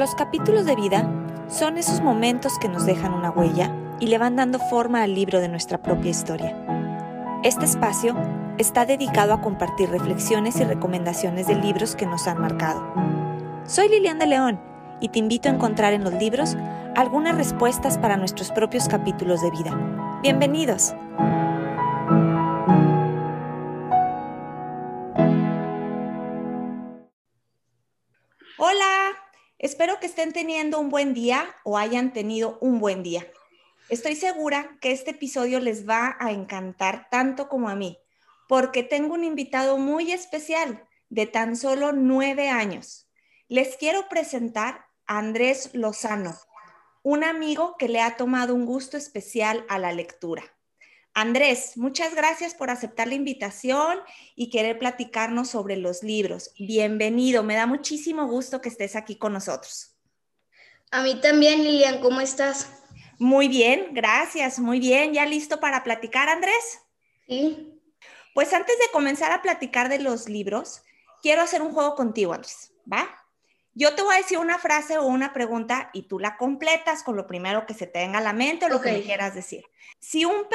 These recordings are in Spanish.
Los capítulos de vida son esos momentos que nos dejan una huella y le van dando forma al libro de nuestra propia historia. Este espacio está dedicado a compartir reflexiones y recomendaciones de libros que nos han marcado. Soy Lilian de León y te invito a encontrar en los libros algunas respuestas para nuestros propios capítulos de vida. Bienvenidos. Espero que estén teniendo un buen día o hayan tenido un buen día. Estoy segura que este episodio les va a encantar tanto como a mí, porque tengo un invitado muy especial de tan solo nueve años. Les quiero presentar a Andrés Lozano, un amigo que le ha tomado un gusto especial a la lectura. Andrés, muchas gracias por aceptar la invitación y querer platicarnos sobre los libros. Bienvenido, me da muchísimo gusto que estés aquí con nosotros. A mí también, Lilian, ¿cómo estás? Muy bien, gracias, muy bien. ¿Ya listo para platicar, Andrés? Sí. Pues antes de comenzar a platicar de los libros, quiero hacer un juego contigo, Andrés, ¿va? Yo te voy a decir una frase o una pregunta y tú la completas con lo primero que se te venga a la mente o lo que me quieras decir. Si un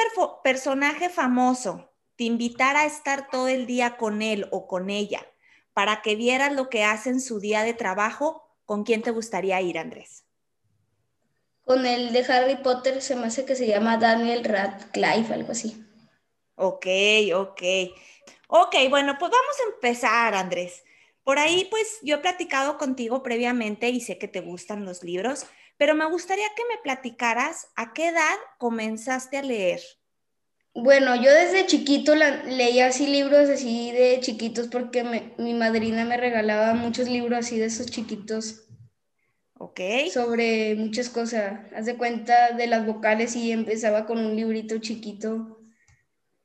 personaje famoso te invitara a estar todo el día con él o con ella para que vieras lo que hace en su día de trabajo, ¿con quién te gustaría ir, Andrés? Con el de Harry Potter se me hace que se llama Daniel Radcliffe, algo así. Ok, ok. Ok, bueno, pues vamos a empezar, Andrés. Por ahí, pues yo he platicado contigo previamente y sé que te gustan los libros, pero me gustaría que me platicaras a qué edad comenzaste a leer. Bueno, yo desde chiquito leía así libros así de chiquitos porque mi madrina me regalaba muchos libros así de esos chiquitos. Ok. Sobre muchas cosas. Haz de cuenta de las vocales y empezaba con un librito chiquito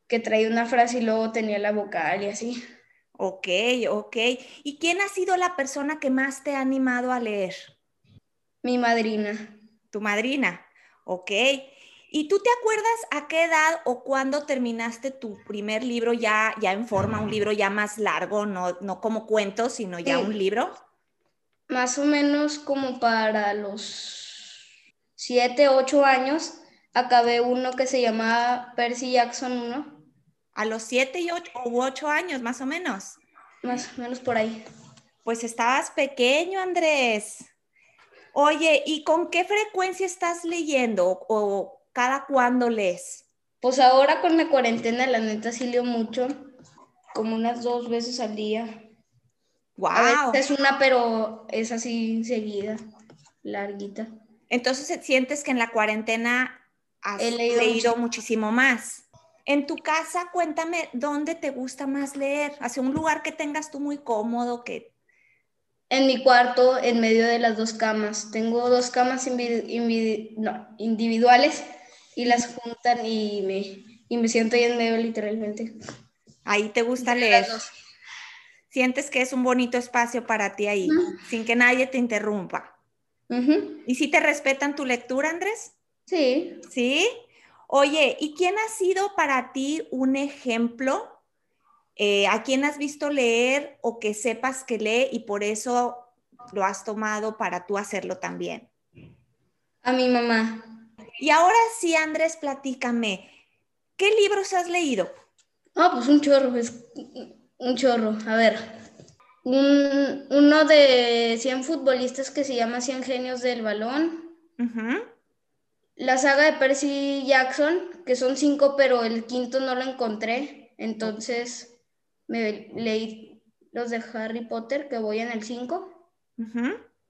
que traía una frase y luego tenía la vocal y así. Ok, ok. ¿Y quién ha sido la persona que más te ha animado a leer? Mi madrina. Tu madrina, ok. ¿Y tú te acuerdas a qué edad o cuándo terminaste tu primer libro ya, ya en forma, un libro ya más largo, no, no como cuentos, sino ya un libro? Más o menos como para los siete, ocho años, acabé uno que se llamaba Percy Jackson 1 a los siete y ocho, u ocho años, más o menos. Más o menos por ahí. Pues estabas pequeño, Andrés. Oye, ¿y con qué frecuencia estás leyendo o cada cuándo lees? Pues ahora con la cuarentena, la neta sí leo mucho, como unas dos veces al día. Wow. Es una, pero es así seguida, larguita. Entonces, ¿sientes que en la cuarentena has leído muchísimo más? En tu casa, cuéntame dónde te gusta más leer, hacia un lugar que tengas tú muy cómodo, que... En mi cuarto, en medio de las dos camas. Tengo dos camas individuales y las juntan y me, y me siento ahí en medio literalmente. Ahí te gusta leer. Sientes que es un bonito espacio para ti ahí, sin que nadie te interrumpa. ¿Y si te respetan tu lectura, Andrés? Sí. ¿Sí? Oye, ¿y quién ha sido para ti un ejemplo? Eh, ¿A quién has visto leer o que sepas que lee y por eso lo has tomado para tú hacerlo también? A mi mamá. Y ahora sí, Andrés, platícame, ¿qué libros has leído? Ah, pues un chorro, es un chorro. A ver, uno de 100 futbolistas que se llama 100 genios del balón la saga de Percy Jackson, que son cinco, pero el quinto no lo encontré. Entonces me leí los de Harry Potter, que voy en el 5.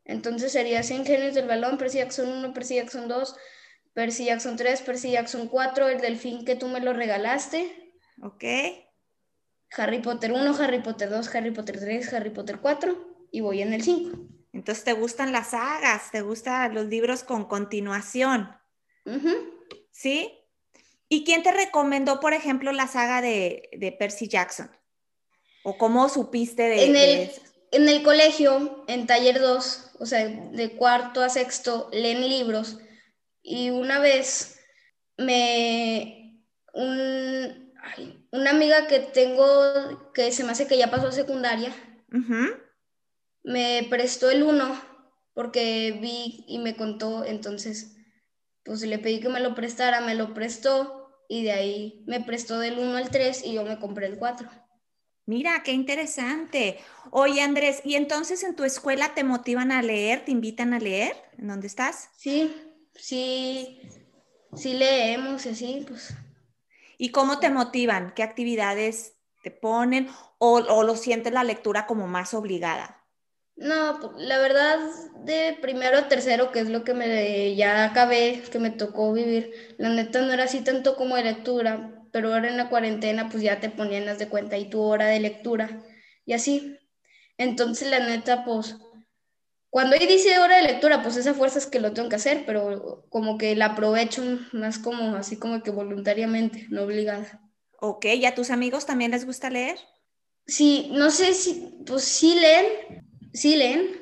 Entonces sería 100 genios del balón, Percy Jackson 1, Percy Jackson 2, Percy Jackson 3, Percy Jackson 4, el delfín que tú me lo regalaste. Ok. Harry Potter 1, Harry Potter 2, Harry Potter 3, Harry Potter 4 y voy en el 5. Entonces te gustan las sagas, te gustan los libros con continuación. ¿Sí? ¿Y quién te recomendó, por ejemplo, la saga de, Percy Jackson? ¿O cómo supiste de, en el, En el colegio, en taller 2, o sea, de cuarto a sexto, leen libros. Y una vez me... una amiga que tengo, que se me hace que ya pasó secundaria, me prestó el 1 porque vi y me contó, entonces pues le pedí que me lo prestara, me lo prestó y de ahí me prestó del 1 al 3 y yo me compré el 4. Mira, qué interesante. Oye, Andrés, ¿y entonces en tu escuela te motivan a leer, te invitan a leer? ¿En dónde estás? Sí, sí, sí leemos y así, pues. ¿Y cómo te motivan? ¿Qué actividades te ponen? ¿O, o lo sientes la lectura como más obligada? No, la verdad, de primero a tercero, que es lo que me ya acabé, que me tocó vivir, la neta no era así tanto como de lectura, pero ahora en la cuarentena, pues ya te ponían las de cuenta y tu hora de lectura, y así. Entonces, la neta, pues, cuando ahí dice hora de lectura, pues esa fuerza es que lo tengo que hacer, pero como que la aprovecho más como así como que voluntariamente, no obligada. Ok, ¿y a tus amigos también les gusta leer? Sí, no sé si, pues sí leen, Sí, leen.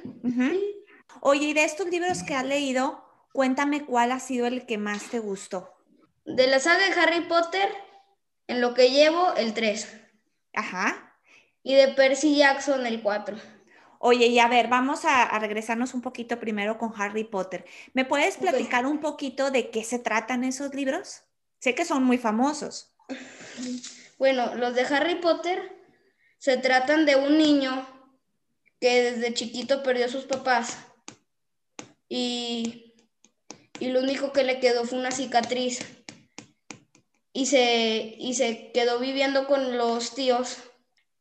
Oye, y de estos libros que has leído, cuéntame cuál ha sido el que más te gustó. De la saga de Harry Potter, en lo que llevo, el 3. Ajá. Y de Percy Jackson, el 4. Oye, y a ver, vamos a, regresarnos un poquito primero con Harry Potter. ¿Me puedes platicar un poquito de qué se tratan esos libros? Sé que son muy famosos. Bueno, los de Harry Potter se tratan de un niño que desde chiquito perdió a sus papás y, y lo único que le quedó fue una cicatriz y se, y se quedó viviendo con los tíos,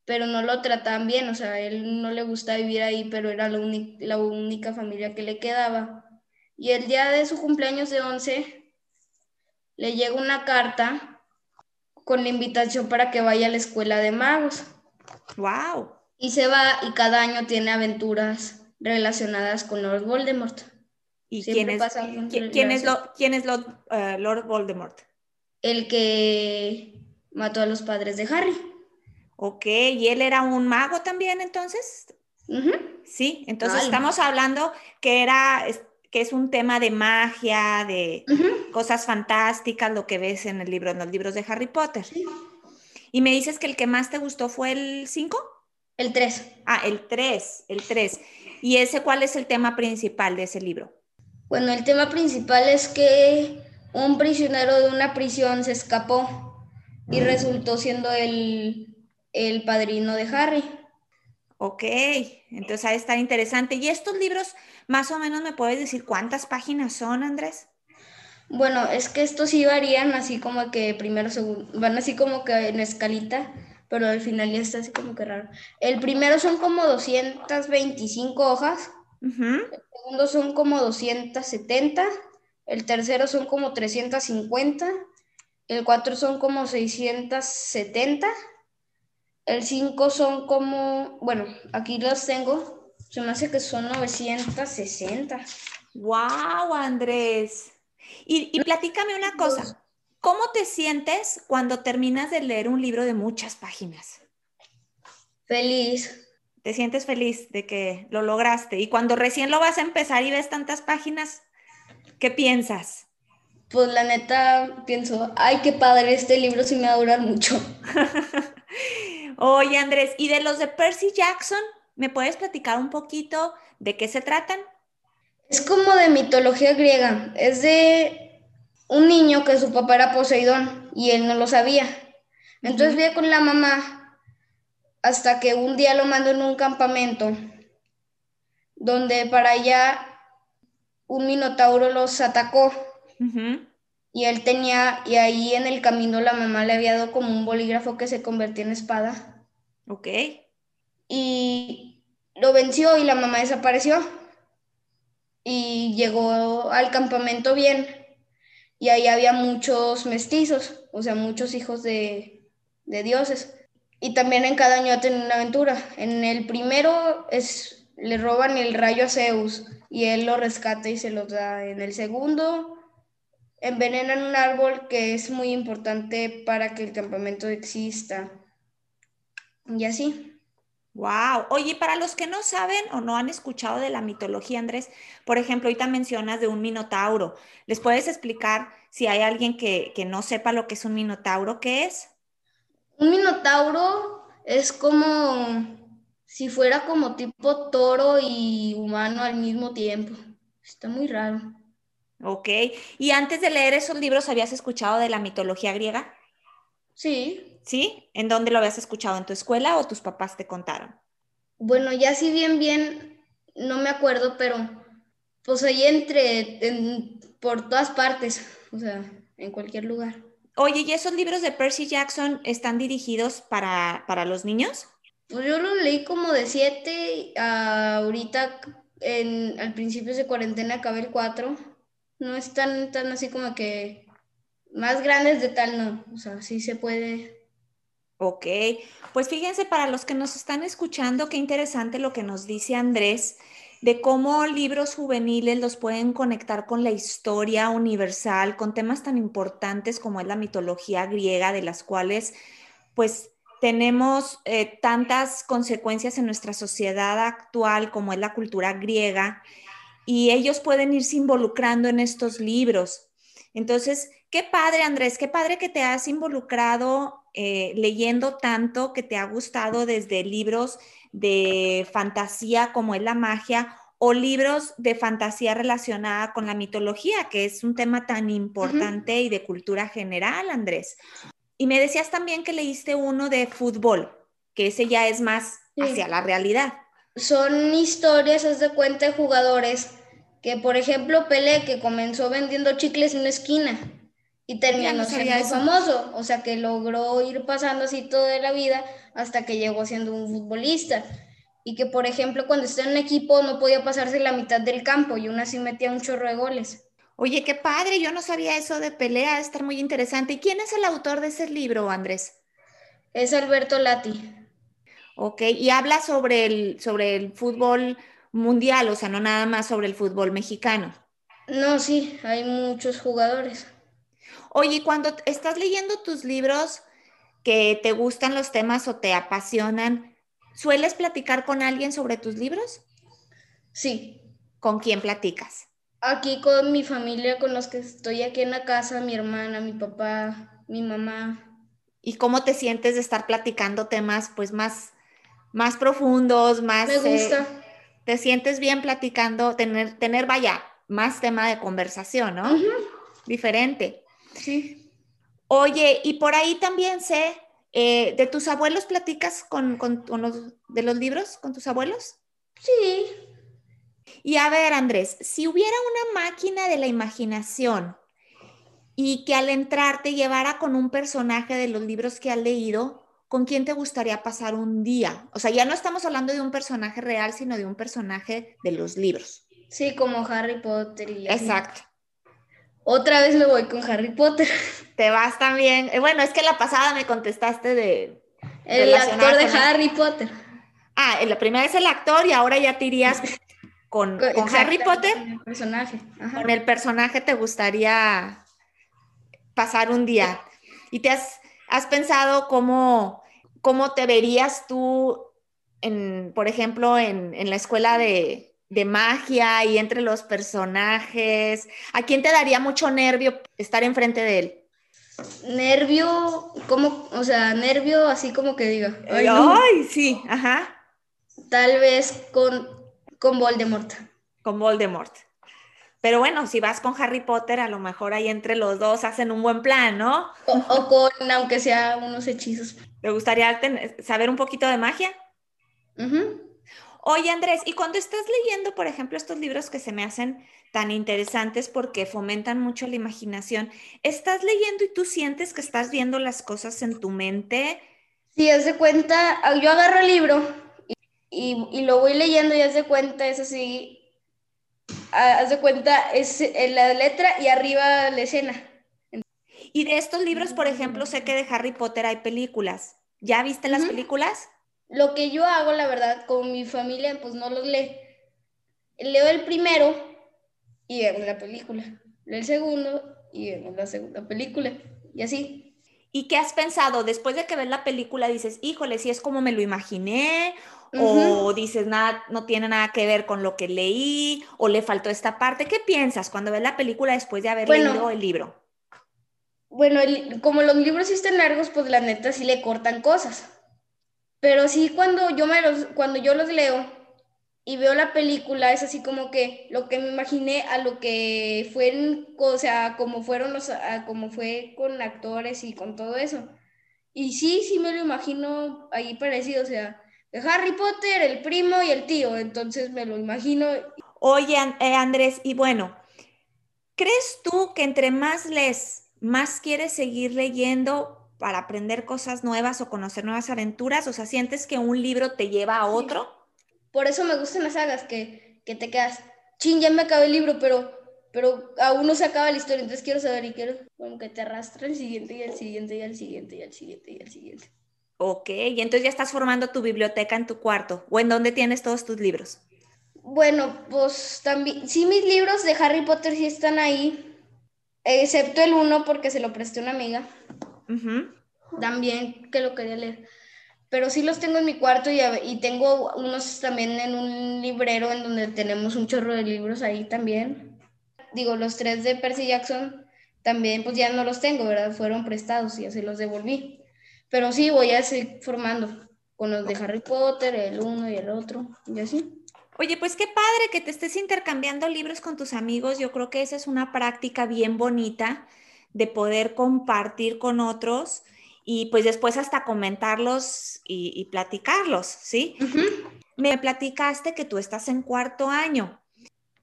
pero no lo trataban bien, o sea, él no le gusta vivir ahí, pero era la, la única familia que le quedaba. Y el día de su cumpleaños de 11 le llega una carta con la invitación para que vaya a la escuela de magos. ¡Wow! Y se va y cada año tiene aventuras relacionadas con Lord Voldemort. ¿Y quién es, ¿quién, es, lo, quién es eh, Lord, Voldemort? El que mató a los padres de Harry. Ok, ¿y él era un mago también entonces? Sí, entonces estamos hablando que era que es un tema de magia, de cosas fantásticas, lo que ves en el libro, en los libros de Harry Potter. Y me dices que el que más te gustó fue el 5? El 3. Ah, el 3, el 3. ¿Y ese cuál es el tema principal de ese libro? Bueno, el tema principal es que un prisionero de una prisión se escapó y resultó siendo el, el padrino de Harry. Ok, entonces ahí está interesante. ¿Y estos libros, más o menos, me puedes decir cuántas páginas son, Andrés? Bueno, es que estos sí varían así como que primero, segundo, van así como que en escalita pero al final ya está así como que raro. El primero son como 225 hojas, el segundo son como 270, el tercero son como 350, el cuatro son como 670, el 5 son como, bueno, aquí los tengo, se me hace que son 960. ¡Wow, Andrés! Y, y platícame una cosa. ¿Cómo te sientes cuando terminas de leer un libro de muchas páginas? Feliz. ¿Te sientes feliz de que lo lograste? Y cuando recién lo vas a empezar y ves tantas páginas, ¿qué piensas? Pues la neta pienso, ay, qué padre, este libro sí me va a durar mucho. Oye, Andrés, ¿y de los de Percy Jackson? ¿Me puedes platicar un poquito de qué se tratan? Es como de mitología griega. Es de un niño que su papá era Poseidón y él no lo sabía. Entonces uh con la mamá hasta que un día lo mandó en un campamento donde para allá un minotauro los atacó. Y él tenía, y ahí en el camino la mamá le había dado como un bolígrafo que se convertía en espada. Ok. Y lo venció y la mamá desapareció. Y llegó al campamento bien y ahí había muchos mestizos, o sea, muchos hijos de, dioses. Y también en cada año tienen una aventura. En el primero es, le roban el rayo a Zeus y él lo rescata y se lo da. En el segundo envenenan un árbol que es muy importante para que el campamento exista. Y así. Wow. Oye, para los que no saben o no han escuchado de la mitología, Andrés, por ejemplo, ahorita mencionas de un minotauro. ¿Les puedes explicar si hay alguien que, no sepa lo que es un minotauro, qué es? Un minotauro es como si fuera como tipo toro y humano al mismo tiempo. Está muy raro. Ok. ¿Y antes de leer esos libros habías escuchado de la mitología griega? Sí. ¿Sí? ¿En dónde lo habías escuchado? ¿En tu escuela o tus papás te contaron? Bueno, ya si bien, bien, no me acuerdo, pero pues ahí entre, por todas partes, o sea, en cualquier lugar. Oye, ¿y esos libros de Percy Jackson están dirigidos para, para los niños? Pues yo lo leí como de siete, ahorita en, al principio de cuarentena acabé el cuatro. No es tan, tan así como que más grandes de tal, no. O sea, sí se puede. Ok, pues fíjense para los que nos están escuchando, qué interesante lo que nos dice Andrés de cómo libros juveniles los pueden conectar con la historia universal, con temas tan importantes como es la mitología griega, de las cuales pues tenemos eh, tantas consecuencias en nuestra sociedad actual como es la cultura griega, y ellos pueden irse involucrando en estos libros. Entonces, qué padre, Andrés, qué padre que te has involucrado eh, leyendo tanto, que te ha gustado desde libros de fantasía como es la magia o libros de fantasía relacionada con la mitología, que es un tema tan importante y de cultura general, Andrés. Y me decías también que leíste uno de fútbol, que ese ya es más hacia la realidad. Son historias, es de cuenta de jugadores que, por ejemplo, Pelé, que comenzó vendiendo chicles en una esquina y terminó siendo famoso, o sea, que logró ir pasando así toda la vida hasta que llegó siendo un futbolista. Y que, por ejemplo, cuando está en un equipo no podía pasarse la mitad del campo y aún así metía un chorro de goles. Oye, qué padre, yo no sabía eso de pelea, estar muy interesante. ¿Y quién es el autor de ese libro, Andrés? Es Alberto Lati. Ok, y habla sobre el, sobre el fútbol mundial, o sea, no nada más sobre el fútbol mexicano. No, sí, hay muchos jugadores. Oye, cuando estás leyendo tus libros que te gustan los temas o te apasionan, ¿sueles platicar con alguien sobre tus libros? Sí. ¿Con quién platicas? Aquí con mi familia, con los que estoy aquí en la casa, mi hermana, mi papá, mi mamá. ¿Y cómo te sientes de estar platicando temas pues más, más profundos, más... Me eh, gusta. ¿Te sientes bien platicando, tener, tener, vaya, más tema de conversación, ¿no? Diferente. Sí. Oye, y por ahí también sé, eh, ¿de tus abuelos platicas con, con, con los, de los libros, con tus abuelos? Sí, y a ver, Andrés, si hubiera una máquina de la imaginación y que al entrar te llevara con un personaje de los libros que has leído, ¿con quién te gustaría pasar un día? O sea, ya no estamos hablando de un personaje real, sino de un personaje de los libros. Sí, como Harry Potter y Exacto. Otra vez me voy con Harry Potter. Te vas también. Eh, bueno, es que la pasada me contestaste de... El actor de Harry Potter. Ah, la primera es el actor y ahora ya te irías con, Harry Potter. Con el personaje. Con el personaje te gustaría pasar un día. ¿Y te has, has pensado cómo, cómo te verías tú, en, por ejemplo, en, en la escuela de, de, magia y entre los personajes? ¿A quién te daría mucho nervio estar enfrente de él? Nervio, como, o sea, nervio así como que diga. ay sí, ajá. Tal vez con con Voldemort. Con Voldemort. Pero bueno, si vas con Harry Potter, a lo mejor ahí entre los dos hacen un buen plan, ¿no? O, con, aunque sea unos hechizos. ¿Te gustaría saber un poquito de magia? Oye, Andrés, y cuando estás leyendo, por ejemplo, estos libros que se me hacen tan interesantes porque fomentan mucho la imaginación, ¿estás leyendo y tú sientes que estás viendo las cosas en tu mente? Sí, haz de cuenta, yo agarro el libro y, lo voy leyendo y haz de cuenta, es así, haz de cuenta, es la letra y arriba la escena. Y de estos libros, por ejemplo, sé que de Harry Potter hay películas. ¿Ya viste las películas? Lo que yo hago, la verdad, con mi familia, pues no los leo. Leo el primero y vemos la película. Leo el segundo y vemos la segunda película. Y así. ¿Y qué has pensado? Después de que ves la película, dices, híjole, si es como me lo imaginé, o dices nada, no tiene nada que ver con lo que leí, o le faltó esta parte. ¿Qué piensas cuando ves la película después de haber leído el libro? Bueno, como los libros sí están largos, pues la neta sí le cortan cosas. Pero sí cuando yo me los, cuando yo los leo y veo la película, es así como que lo que me imaginé a lo que fue, o sea, como fueron los, como fue con actores y con todo eso. Y sí, sí me lo imagino ahí parecido, o sea, de Harry Potter, el primo y el tío, entonces me lo imagino. Oye, eh, Andrés, y bueno, ¿crees tú que entre más lees, más quieres seguir leyendo para aprender cosas nuevas o conocer nuevas aventuras? O sea, ¿sientes que un libro te lleva a otro? Por eso me gustan las sagas, que, que te quedas, chin, ya me acabé el libro, pero pero aún no se acaba la historia, entonces quiero saber y quiero como que te arrastra el siguiente y el siguiente y el siguiente y el siguiente y el siguiente. Ok, y entonces ya estás formando tu biblioteca en tu cuarto, o en dónde tienes todos tus libros. Bueno, pues también, sí, mis libros de Harry Potter sí están ahí, excepto el uno porque se lo presté a una amiga. También que lo quería leer. Pero sí los tengo en mi cuarto y, y tengo unos también en un librero en donde tenemos un chorro de libros ahí también digo, los tres de Percy Jackson también pues ya no los tengo, ¿verdad? Fueron prestados y así los devolví. Pero sí voy a seguir formando con los de Harry Potter, el uno y el otro, y así. Oye, pues qué padre que te estés intercambiando libros con tus amigos. Yo creo que esa es una práctica bien bonita de poder compartir con otros y pues después hasta comentarlos y, platicarlos, ¿sí? Me platicaste que tú estás en cuarto año.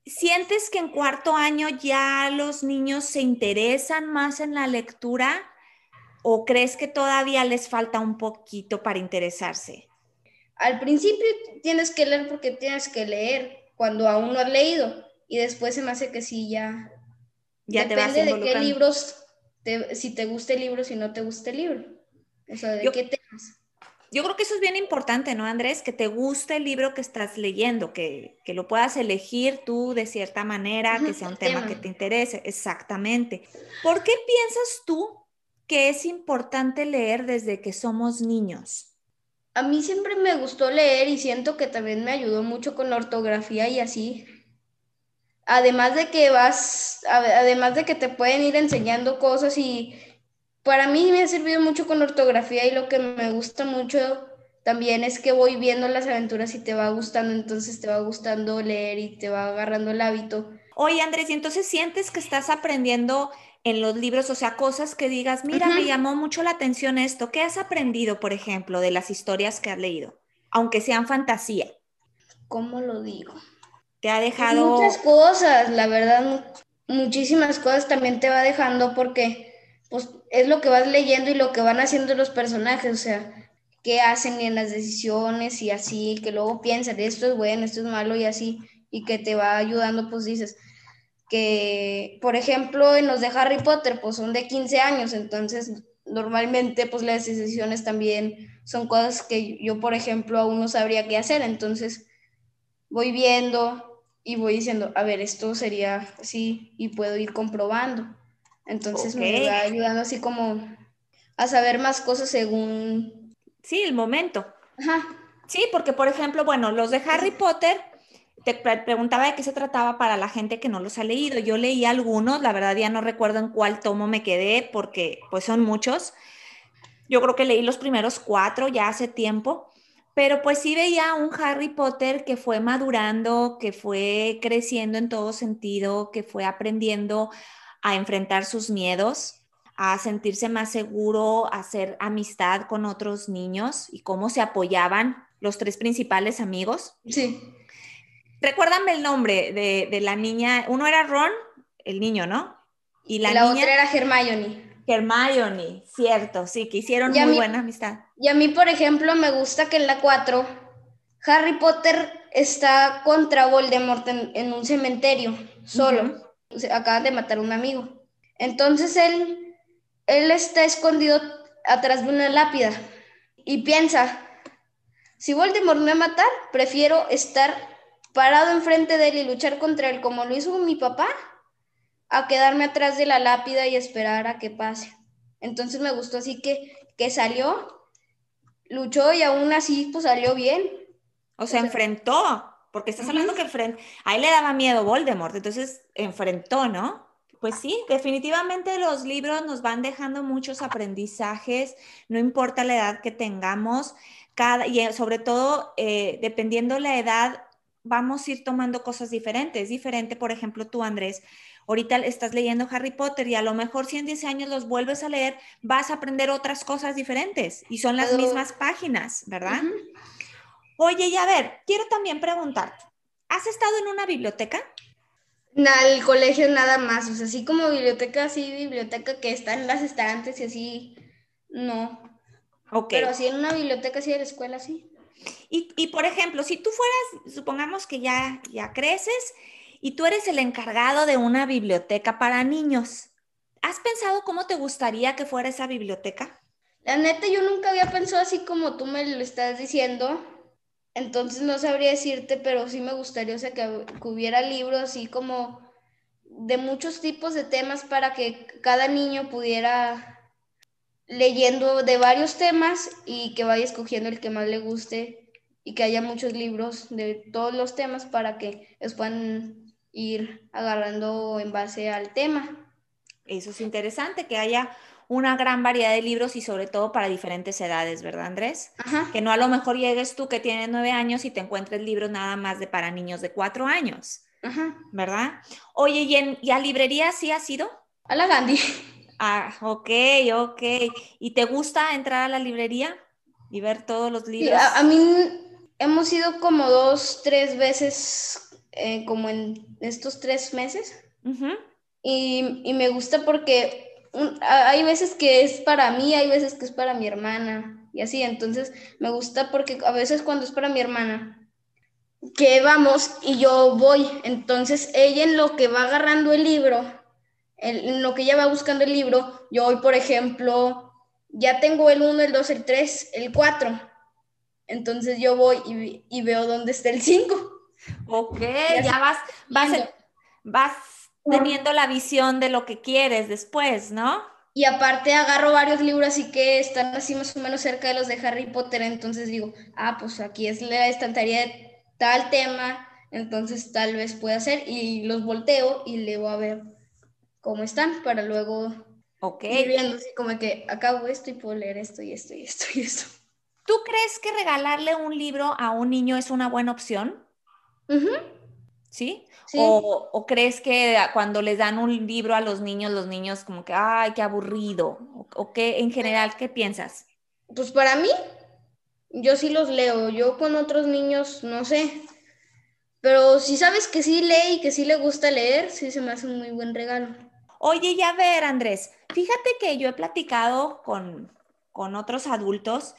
¿Sientes que en cuarto año ya los niños se interesan más en la lectura o crees que todavía les falta un poquito para interesarse? Al principio tienes que leer porque tienes que leer cuando aún no has leído y después se me hace que sí ya... ya Depende de qué libros, si te gusta el libro, si no te gusta el libro. O sea, de qué temas. Yo creo que eso es bien importante, ¿no, Andrés? Que te guste el libro que estás leyendo, que, lo puedas elegir tú de cierta manera, que sea un tema, que te interese. Exactamente. ¿Por qué piensas tú que es importante leer desde que somos niños? A mí siempre me gustó leer y siento que también me ayudó mucho con la ortografía y así. Además de que vas, además de que te pueden ir enseñando cosas y para mí me ha servido mucho con ortografía y lo que me gusta mucho también es que voy viendo las aventuras y te va gustando, entonces te va gustando leer y te va agarrando el hábito. Oye, Andrés, ¿y entonces sientes que estás aprendiendo en los libros, o sea, cosas que digas, mira, me llamó mucho la atención esto. ¿Qué has aprendido, por ejemplo, de las historias que has leído? Aunque sean fantasía. ¿Cómo lo digo? Te ha dejado... Muchas cosas, la verdad, muchísimas cosas también te va dejando porque pues es lo que vas leyendo y lo que van haciendo los personajes, o sea, qué hacen en las decisiones y así, que luego piensan, esto es bueno, esto es malo y así, y que te va ayudando, pues dices, que, por ejemplo, en los de Harry Potter, pues son de 15 años, entonces normalmente pues las decisiones también son cosas que yo, por ejemplo, aún no sabría qué hacer, entonces voy viendo y voy diciendo, a ver, esto sería así y puedo ir comprobando. Entonces me va ayudando así como a saber más cosas según... Sí, el momento. Ajá. Sí, porque por ejemplo, bueno, los de Harry Potter, te preguntaba de qué se trataba para la gente que no los ha leído. Yo leí algunos, la verdad ya no recuerdo en cuál tomo me quedé porque pues son muchos. Yo creo que leí los primeros cuatro ya hace tiempo, pero pues sí veía un Harry Potter que fue madurando, que fue creciendo en todo sentido, que fue aprendiendo a enfrentar sus miedos, a sentirse más seguro, a hacer amistad con otros niños y cómo se apoyaban los tres principales amigos. Sí. Recuérdame el nombre de, la niña. Uno era Ron, el niño, ¿no? Y la, otra era Hermione. Hermione, cierto, sí, que hicieron muy buena amistad. Y a mí, por ejemplo, me gusta que en la 4 Harry Potter está contra Voldemort en, un cementerio, solo acaban de matar a un amigo. Entonces él, él está escondido atrás de una lápida y piensa, si Voldemort me va a matar, prefiero estar parado enfrente de él y luchar contra él como lo hizo mi papá, a quedarme atrás de la lápida y esperar a que pase. Entonces me gustó así que, que salió, luchó y aún así pues salió bien. O sea, enfrentó. Porque estás hablando que a él le daba miedo Voldemort, entonces enfrentó, ¿no? Pues sí, definitivamente los libros nos van dejando muchos aprendizajes, no importa la edad que tengamos. cada, y sobre todo, eh, dependiendo la edad, vamos a ir tomando cosas diferentes. Diferente, por ejemplo, tú, Andrés, ahorita estás leyendo Harry Potter y a lo mejor si en 10 años los vuelves a leer, vas a aprender otras cosas diferentes y son las mismas páginas, ¿verdad? Oye, y a ver, quiero también preguntarte, ¿has estado en una biblioteca? El colegio nada más, o sea, así como biblioteca, así biblioteca que está en las estantes y así, no. Ok. Pero así en una biblioteca, así de la escuela, sí. Y, por ejemplo, si tú fueras, supongamos que ya, ya creces y tú eres el encargado de una biblioteca para niños, ¿has pensado cómo te gustaría que fuera esa biblioteca? La neta, yo nunca había pensado así como tú me lo estás diciendo. Entonces no sabría decirte, pero sí me gustaría, sea, que, hubiera libros así como de muchos tipos de temas para que cada niño pudiera leyendo de varios temas y que vaya escogiendo el que más le guste y que haya muchos libros de todos los temas para que los puedan ir agarrando en base al tema. Eso es interesante, que haya una gran variedad de libros y sobre todo para diferentes edades, ¿verdad, Andrés? Ajá. Que no a lo mejor llegues tú que tienes nueve años y te encuentres libros nada más de para niños de cuatro años, Ajá. ¿verdad? Oye, ¿y, en, ¿y a librería sí has ido? A la Gandhi. Ah, ok, ok. ¿Y te gusta entrar a la librería y ver todos los libros? a, mí hemos ido como dos, tres veces, eh, como en estos tres meses. y, y me gusta porque hay veces que es para mí, hay veces que es para mi hermana y así, entonces me gusta porque a veces cuando es para mi hermana, que vamos y yo voy, entonces ella en lo que va agarrando el libro, en lo que ella va buscando el libro, yo hoy, por ejemplo, ya tengo el 1, el 2, el 3, el 4, entonces yo voy y, y veo dónde está el 5. Ok, ya vas, vas, vas teniendo la visión de lo que quieres después, ¿no? Y aparte agarro varios libros así que están así más o menos cerca de los de Harry Potter, entonces digo, ah, pues aquí es la estantería de tal tema, entonces tal vez pueda ser, y los volteo y leo a ver cómo están para luego okay. ir viendo así como que acabo esto y puedo leer esto y esto y esto y esto. ¿Tú crees que regalarle un libro a un niño es una buena opción? ¿Sí? O, crees que cuando les dan un libro a los niños, los niños como que, ay, qué aburrido? ¿O, qué, en general, qué piensas? Pues para mí, yo sí los leo. Yo con otros niños, no sé. Pero si sabes que sí lee y que sí le gusta leer, sí se me hace un muy buen regalo. Oye, ya ver, Andrés, fíjate que yo he platicado con, con otros adultos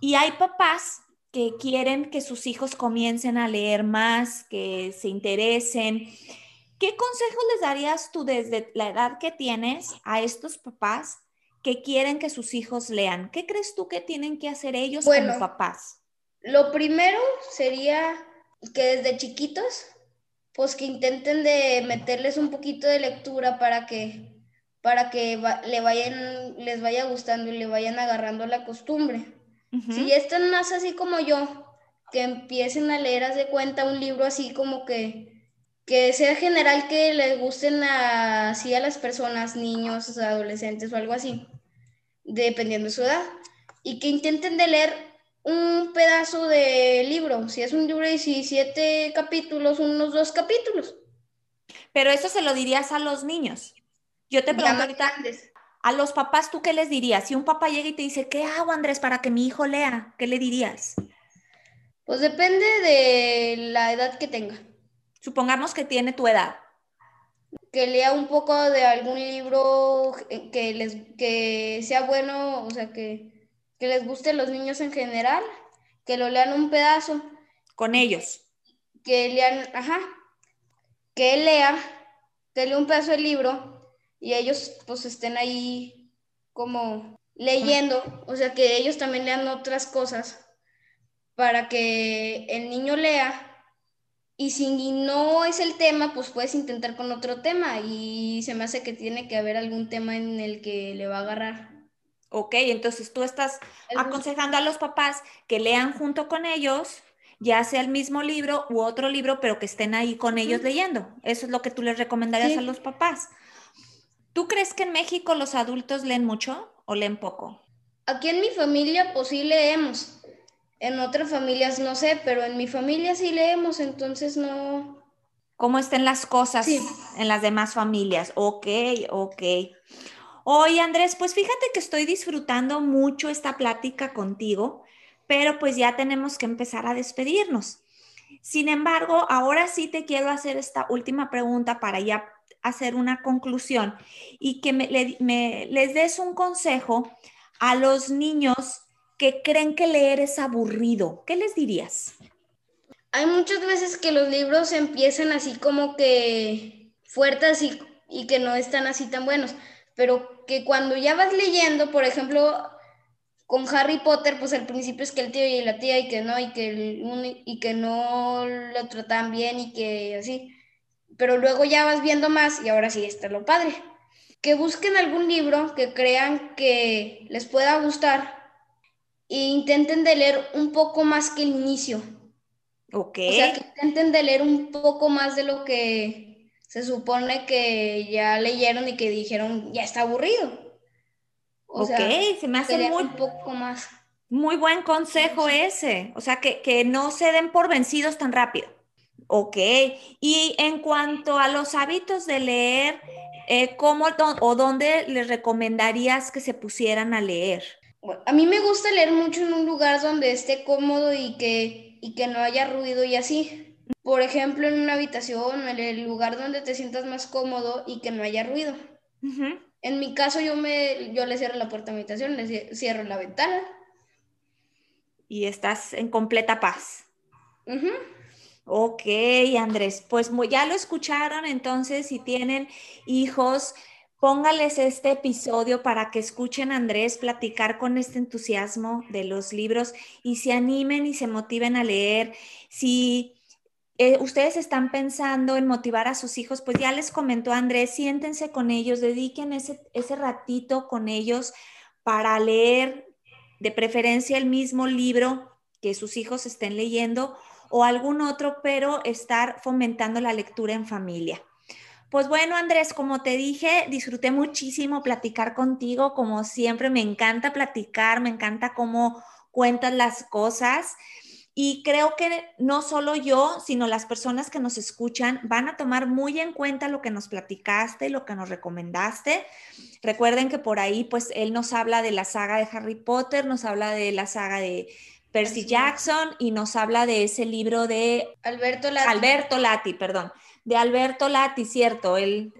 y hay papás que quieren que sus hijos comiencen a leer más, que se interesen. ¿Qué consejos les darías tú desde la edad que tienes a estos papás que quieren que sus hijos lean? ¿Qué crees tú que tienen que hacer ellos como papás? Lo primero sería que desde chiquitos, pues que intenten de meterles un poquito de lectura para que, para que le vayan, les vaya gustando y le vayan agarrando la costumbre. Si ya están más así como yo, que empiecen a leer, haz de cuenta, un libro así como que, que sea general, que les gusten así a las personas, niños, adolescentes o algo así, dependiendo de su edad, y que intenten de leer un pedazo de libro, si es un libro de 17 capítulos, unos dos capítulos. Pero eso se lo dirías a los niños. Yo te pregunto ahorita, a los papás, ¿tú qué les dirías? Si un papá llega y te dice, ¿qué hago, Andrés, para que mi hijo lea? ¿Qué le dirías? Pues depende de la edad que tenga. Supongamos que tiene tu edad. Que lea un poco de algún libro que, les, que sea bueno, o sea, que, que les guste a los niños en general, que lo lean un pedazo. Con ellos. Que lean, ajá, que él lea, que lea un pedazo del libro y ellos pues estén ahí como leyendo, o sea que ellos también lean otras cosas para que el niño lea y si no es el tema, pues puedes intentar con otro tema y se me hace que tiene que haber algún tema en el que le va a agarrar. Ok, entonces tú estás aconsejando a los papás que lean junto con ellos, ya sea el mismo libro u otro libro, pero que estén ahí con ellos leyendo. Eso es lo que tú les recomendarías a los papás. ¿Tú crees que en México los adultos leen mucho o leen poco? Aquí en mi familia pues sí leemos. En otras familias no sé, pero en mi familia sí leemos, entonces no. ¿Cómo estén las cosas en las demás familias? Ok, ok. Oye, Andrés, pues fíjate que estoy disfrutando mucho esta plática contigo, pero pues ya tenemos que empezar a despedirnos. Sin embargo, ahora sí te quiero hacer esta última pregunta para ya hacer una conclusión y que me, les des un consejo a los niños que creen que leer es aburrido. ¿Qué les dirías? Hay muchas veces que los libros empiezan así como que fuertes y, y que no están así tan buenos, pero que cuando ya vas leyendo, por ejemplo, con Harry Potter, pues al principio es que el tío y la tía y que no, y que, el, y que no lo tratan bien y que así. Pero luego ya vas viendo más y ahora sí está lo padre. Que busquen algún libro que crean que les pueda gustar e intenten de leer un poco más que el inicio. Ok. O sea, que intenten de leer un poco más de lo que se supone que ya leyeron y que dijeron ya está aburrido ok, se me hace muy, poco más. Muy buen consejo ese. O sea, que, no se den por vencidos tan rápido. Ok. Y en cuanto a los hábitos de leer, eh, ¿cómo o dónde les recomendarías que se pusieran a leer? a mí me gusta leer mucho en un lugar donde esté cómodo y que, y que no haya ruido y así. Por ejemplo, en una habitación, en el lugar donde te sientas más cómodo y que no haya ruido. En mi caso, yo, me, yo le cierro la puerta a mi habitación, le cierro la ventana. Y estás en completa paz. Ok, Andrés, pues ya lo escucharon, entonces si tienen hijos, póngales este episodio para que escuchen a Andrés platicar con este entusiasmo de los libros y se animen y se motiven a leer. Si eh, ustedes están pensando en motivar a sus hijos, pues ya les comentó Andrés, siéntense con ellos, dediquen ese, ese ratito con ellos para leer de preferencia el mismo libro que sus hijos estén leyendo o algún otro, pero estar fomentando la lectura en familia. Pues bueno, Andrés, como te dije, disfruté muchísimo platicar contigo, como siempre, me encanta platicar, me encanta cómo cuentas las cosas. Y creo que no solo yo, sino las personas que nos escuchan van a tomar muy en cuenta lo que nos platicaste, lo que nos recomendaste. Recuerden que por ahí, pues, él nos habla de la saga de Harry Potter, nos habla de la saga de Percy Jackson y nos habla de ese libro de Alberto Lati. Alberto Lati, perdón, de Alberto Lati, cierto, él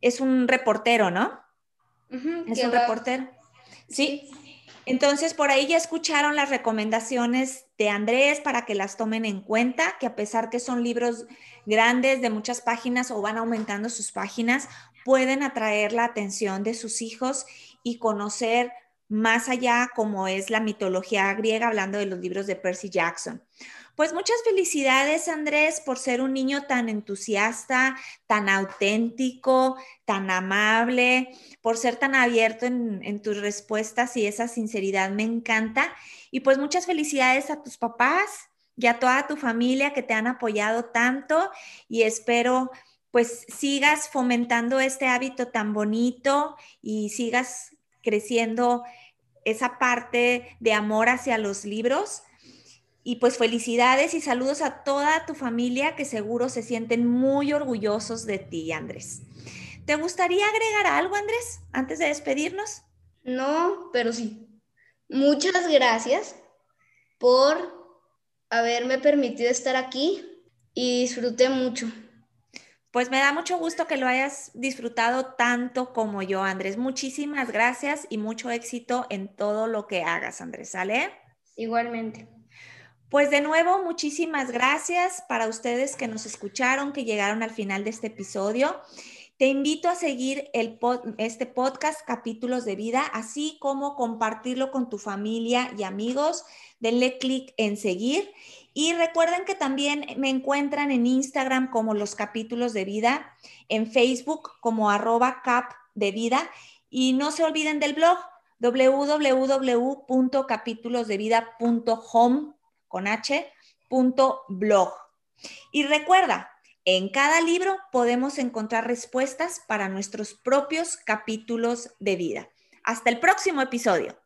es un reportero, ¿no? es un reportero. Sí. Entonces, por ahí ya escucharon las recomendaciones de Andrés para que las tomen en cuenta, que a pesar que son libros grandes de muchas páginas o van aumentando sus páginas, pueden atraer la atención de sus hijos y conocer más allá como es la mitología griega, hablando de los libros de Percy Jackson. Pues muchas felicidades, Andrés, por ser un niño tan entusiasta, tan auténtico, tan amable, por ser tan abierto en, tus respuestas y esa sinceridad me encanta. Y pues muchas felicidades a tus papás y a toda tu familia que te han apoyado tanto y espero pues sigas fomentando este hábito tan bonito y sigas creciendo esa parte de amor hacia los libros y pues felicidades y saludos a toda tu familia que seguro se sienten muy orgullosos de ti, Andrés. ¿Te gustaría agregar algo, Andrés, antes de despedirnos? No, pero sí. Muchas gracias por haberme permitido estar aquí y disfruté mucho. Pues me da mucho gusto que lo hayas disfrutado tanto como yo, Andrés. Muchísimas gracias y mucho éxito en todo lo que hagas, Andrés. ¿Sale? Igualmente. Pues de nuevo, muchísimas gracias para ustedes que nos escucharon, que llegaron al final de este episodio. Te invito a seguir este podcast Capítulos de Vida, así como compartirlo con tu familia y amigos. Denle clic en seguir y recuerden que también me encuentran en Instagram como los capítulos de vida, en Facebook como arroba cap de vida y no se olviden del blog www.capitulosdevida.home con h.blog. Y recuerda, en cada libro podemos encontrar respuestas para nuestros propios capítulos de vida. Hasta el próximo episodio.